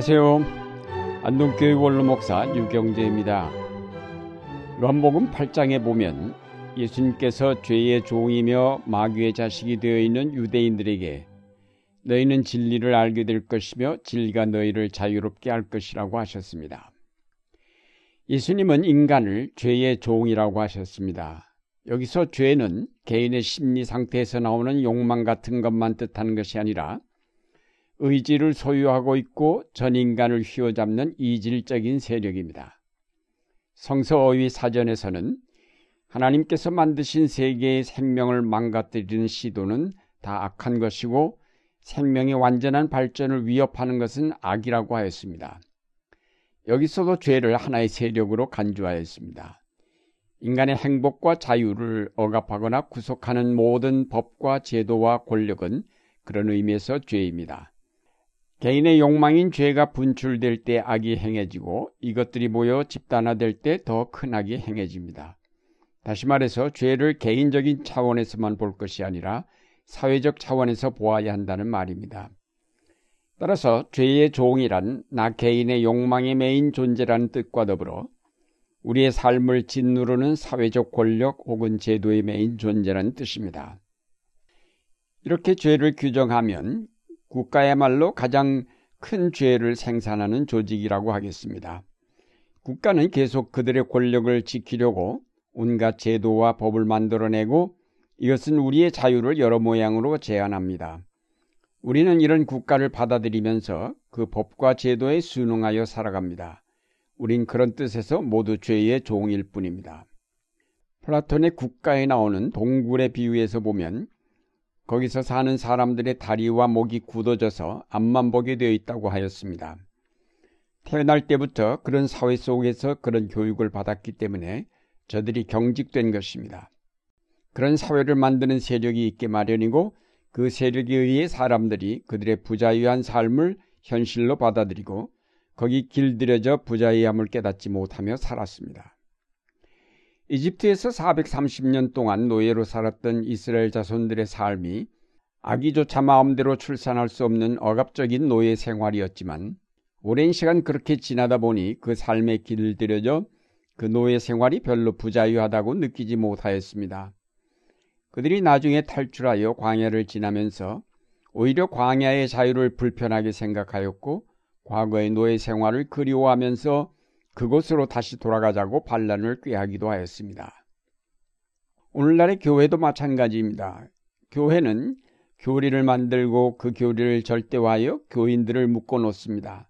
안녕하세요. 안동교회 원로 목사 유경재입니다. 요한복음 8장에 보면 예수님께서 죄의 종이며 마귀의 자식이 되어 있는 유대인들에게 너희는 진리를 알게 될 것이며 진리가 너희를 자유롭게 할 것이라고 하셨습니다. 예수님은 인간을 죄의 종이라고 하셨습니다. 여기서 죄는 개인의 심리 상태에서 나오는 욕망 같은 것만 뜻하는 것이 아니라 의지를 소유하고 있고 전 인간을 휘어잡는 이질적인 세력입니다. 성서어휘 사전에서는 하나님께서 만드신 세계의 생명을 망가뜨리는 시도는 다 악한 것이고 생명의 완전한 발전을 위협하는 것은 악이라고 하였습니다. 여기서도 죄를 하나의 세력으로 간주하였습니다. 인간의 행복과 자유를 억압하거나 구속하는 모든 법과 제도와 권력은 그런 의미에서 죄입니다. 개인의 욕망인 죄가 분출될 때 악이 행해지고 이것들이 모여 집단화될 때 더 큰 악이 행해집니다. 다시 말해서 죄를 개인적인 차원에서만 볼 것이 아니라 사회적 차원에서 보아야 한다는 말입니다. 따라서 죄의 종이란 나 개인의 욕망에 매인 존재라는 뜻과 더불어 우리의 삶을 짓누르는 사회적 권력 혹은 제도에 매인 존재라는 뜻입니다. 이렇게 죄를 규정하면 국가야말로 가장 큰 죄를 생산하는 조직이라고 하겠습니다. 국가는 계속 그들의 권력을 지키려고 온갖 제도와 법을 만들어내고 이것은 우리의 자유를 여러 모양으로 제한합니다. 우리는 이런 국가를 받아들이면서 그 법과 제도에 순응하여 살아갑니다. 우린 그런 뜻에서 모두 죄의 종일 뿐입니다. 플라톤의 국가에 나오는 동굴의 비유에서 보면 거기서 사는 사람들의 다리와 목이 굳어져서 앞만 보게 되어 있다고 하였습니다. 태어날 때부터 그런 사회 속에서 그런 교육을 받았기 때문에 저들이 경직된 것입니다. 그런 사회를 만드는 세력이 있게 마련이고 그 세력에 의해 사람들이 그들의 부자유한 삶을 현실로 받아들이고 거기 길들여져 부자유함을 깨닫지 못하며 살았습니다. 이집트에서 430년 동안 노예로 살았던 이스라엘 자손들의 삶이 아기조차 마음대로 출산할 수 없는 억압적인 노예 생활이었지만 오랜 시간 그렇게 지나다 보니 그 삶에 길들여져 그 노예 생활이 별로 부자유하다고 느끼지 못하였습니다. 그들이 나중에 탈출하여 광야를 지나면서 오히려 광야의 자유를 불편하게 생각하였고 과거의 노예 생활을 그리워하면서 그곳으로 다시 돌아가자고 반란을 꾀하기도 하였습니다. 오늘날의 교회도 마찬가지입니다. 교회는 교리를 만들고 그 교리를 절대화하여 교인들을 묶어 놓습니다.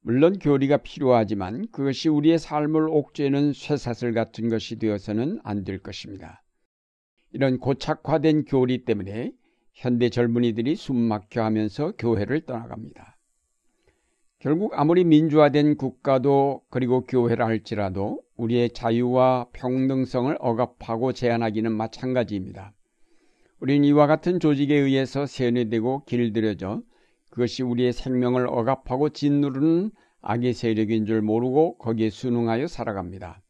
물론 교리가 필요하지만 그것이 우리의 삶을 옥죄는 쇠사슬 같은 것이 되어서는 안 될 것입니다. 이런 고착화된 교리 때문에 현대 젊은이들이 숨막혀 하면서 교회를 떠나갑니다. 결국 아무리 민주화된 국가도 그리고 교회라 할지라도 우리의 자유와 평등성을 억압하고 제한하기는 마찬가지입니다. 우리는 이와 같은 조직에 의해서 세뇌되고 길들여져 그것이 우리의 생명을 억압하고 짓누르는 악의 세력인 줄 모르고 거기에 순응하여 살아갑니다.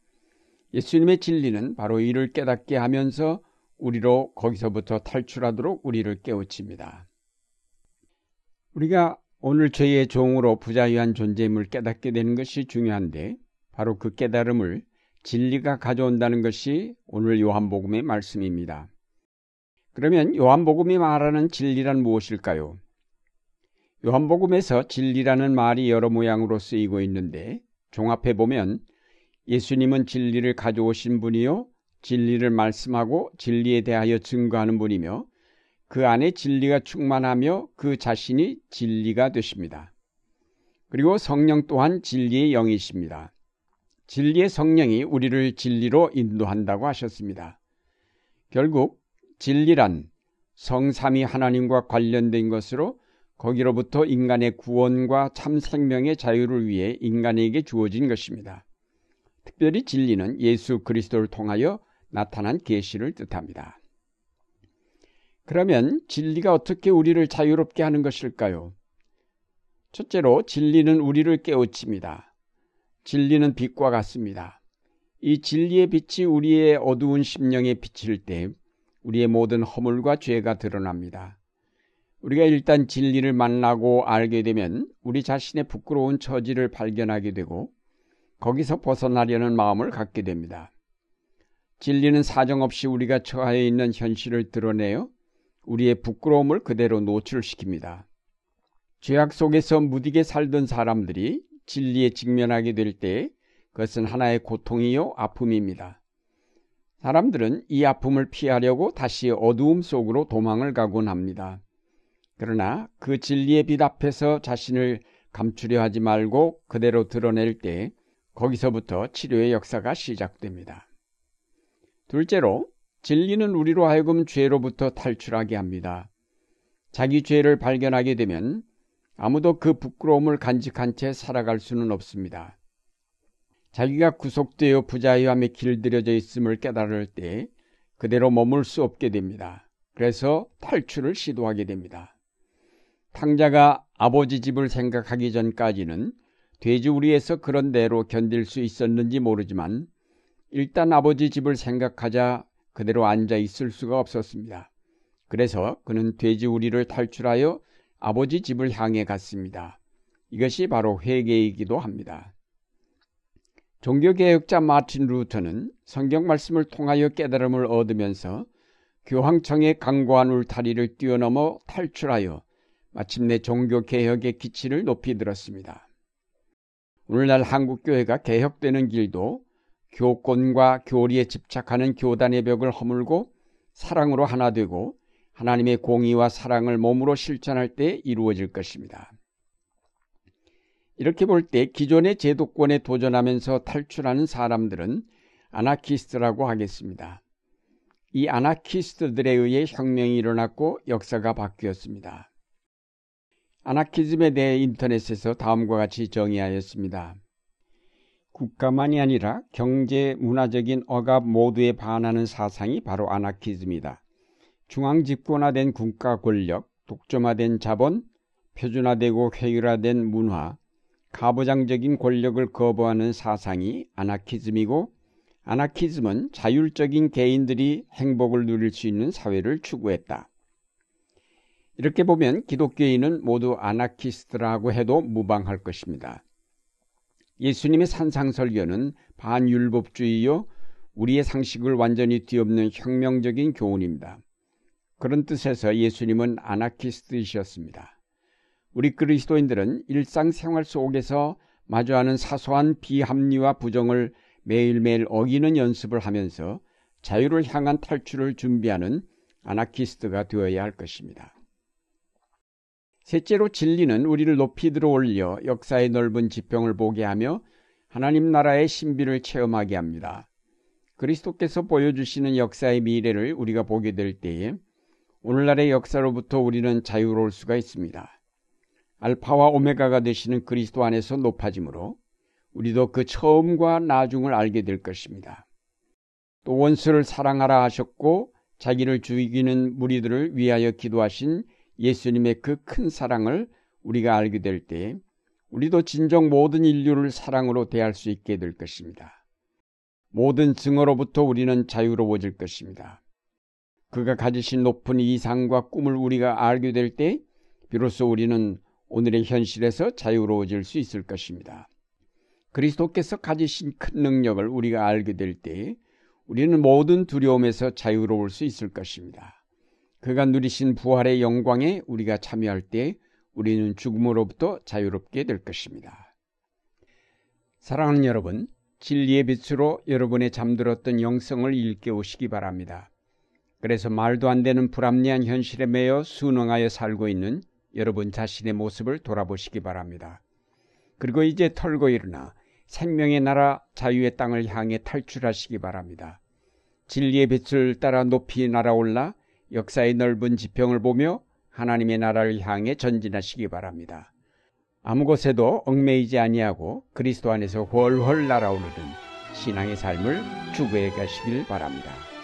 예수님의 진리는 바로 이를 깨닫게 하면서 우리로 거기서부터 탈출하도록 우리를 깨우칩니다. 우리가 오늘 저희의 종으로 부자유한 존재임을 깨닫게 되는 것이 중요한데 바로 그 깨달음을 진리가 가져온다는 것이 오늘 요한복음의 말씀입니다. 그러면 요한복음이 말하는 진리란 무엇일까요? 요한복음에서 진리라는 말이 여러 모양으로 쓰이고 있는데 종합해 보면 예수님은 진리를 가져오신 분이요 진리를 말씀하고 진리에 대하여 증거하는 분이며 그 안에 진리가 충만하며 그 자신이 진리가 되십니다. 그리고 성령 또한 진리의 영이십니다. 진리의 성령이 우리를 진리로 인도한다고 하셨습니다. 결국 진리란 성삼이 하나님과 관련된 것으로 거기로부터 인간의 구원과 참 생명의 자유를 위해 인간에게 주어진 것입니다. 특별히 진리는 예수 그리스도를 통하여 나타난 계시를 뜻합니다. 그러면 진리가 어떻게 우리를 자유롭게 하는 것일까요? 첫째로 진리는 우리를 깨우칩니다. 진리는 빛과 같습니다. 이 진리의 빛이 우리의 어두운 심령에 비칠 때 우리의 모든 허물과 죄가 드러납니다. 우리가 일단 진리를 만나고 알게 되면 우리 자신의 부끄러운 처지를 발견하게 되고 거기서 벗어나려는 마음을 갖게 됩니다. 진리는 사정없이 우리가 처해 있는 현실을 드러내어 우리의 부끄러움을 그대로 노출시킵니다. 죄악 속에서 무디게 살던 사람들이 진리에 직면하게 될 때 그것은 하나의 고통이요 아픔입니다. 사람들은 이 아픔을 피하려고 다시 어두움 속으로 도망을 가곤 합니다. 그러나 그 진리의 빛 앞에서 자신을 감추려 하지 말고 그대로 드러낼 때 거기서부터 치료의 역사가 시작됩니다. 둘째로 진리는 우리로 하여금 죄로부터 탈출하게 합니다. 자기 죄를 발견하게 되면 아무도 그 부끄러움을 간직한 채 살아갈 수는 없습니다. 자기가 구속되어 부자유함에 길들여져 있음을 깨달을 때 그대로 머물 수 없게 됩니다. 그래서 탈출을 시도하게 됩니다. 탕자가 아버지 집을 생각하기 전까지는 돼지우리에서 그런 대로 견딜 수 있었는지 모르지만 일단 아버지 집을 생각하자 그대로 앉아 있을 수가 없었습니다. 그래서 그는 돼지우리를 탈출하여 아버지 집을 향해 갔습니다. 이것이 바로 회개이기도 합니다. 종교개혁자 마틴 루터는 성경 말씀을 통하여 깨달음을 얻으면서 교황청의 강고한 울타리를 뛰어넘어 탈출하여 마침내 종교개혁의 기치를 높이 들었습니다. 오늘날 한국교회가 개혁되는 길도 교권과 교리에 집착하는 교단의 벽을 허물고 사랑으로 하나 되고 하나님의 공의와 사랑을 몸으로 실천할 때 이루어질 것입니다. 이렇게 볼 때 기존의 제도권에 도전하면서 탈출하는 사람들은 아나키스트라고 하겠습니다. 이 아나키스트들에 의해 혁명이 일어났고 역사가 바뀌었습니다. 아나키즘에 대해 인터넷에서 다음과 같이 정의하였습니다. 국가만이 아니라 경제, 문화적인 억압 모두에 반하는 사상이 바로 아나키즘이다. 중앙 집권화된 국가 권력, 독점화된 자본, 표준화되고 회율화된 문화, 가부장적인 권력을 거부하는 사상이 아나키즘이고 아나키즘은 자율적인 개인들이 행복을 누릴 수 있는 사회를 추구했다. 이렇게 보면 기독교인은 모두 아나키스트라고 해도 무방할 것입니다. 예수님의 산상설교는 반율법주의요 우리의 상식을 완전히 뒤엎는 혁명적인 교훈입니다. 그런 뜻에서 예수님은 아나키스트이셨습니다. 우리 그리스도인들은 일상생활 속에서 마주하는 사소한 비합리와 부정을 매일매일 어기는 연습을 하면서 자유를 향한 탈출을 준비하는 아나키스트가 되어야 할 것입니다. 셋째로 진리는 우리를 높이 들어 올려 역사의 넓은 지평을 보게 하며 하나님 나라의 신비를 체험하게 합니다. 그리스도께서 보여주시는 역사의 미래를 우리가 보게 될 때에 오늘날의 역사로부터 우리는 자유로울 수가 있습니다. 알파와 오메가가 되시는 그리스도 안에서 높아짐으로 우리도 그 처음과 나중을 알게 될 것입니다. 또 원수를 사랑하라 하셨고 자기를 죽이는 무리들을 위하여 기도하신 예수님의 그 큰 사랑을 우리가 알게 될 때 우리도 진정 모든 인류를 사랑으로 대할 수 있게 될 것입니다. 모든 증오로부터 우리는 자유로워질 것입니다. 그가 가지신 높은 이상과 꿈을 우리가 알게 될 때 비로소 우리는 오늘의 현실에서 자유로워질 수 있을 것입니다. 그리스도께서 가지신 큰 능력을 우리가 알게 될 때 우리는 모든 두려움에서 자유로울 수 있을 것입니다. 그가 누리신 부활의 영광에 우리가 참여할 때 우리는 죽음으로부터 자유롭게 될 것입니다. 사랑하는 여러분, 진리의 빛으로 여러분의 잠들었던 영성을 일깨우시기 바랍니다. 그래서 말도 안 되는 불합리한 현실에 매여 순응하여 살고 있는 여러분 자신의 모습을 돌아보시기 바랍니다. 그리고 이제 털고 일어나 생명의 나라 자유의 땅을 향해 탈출하시기 바랍니다. 진리의 빛을 따라 높이 날아올라 역사의 넓은 지평을 보며 하나님의 나라를 향해 전진하시기 바랍니다. 아무 곳에도 얽매이지 아니하고 그리스도 안에서 훨훨 날아오르는 신앙의 삶을 추구해 가시길 바랍니다.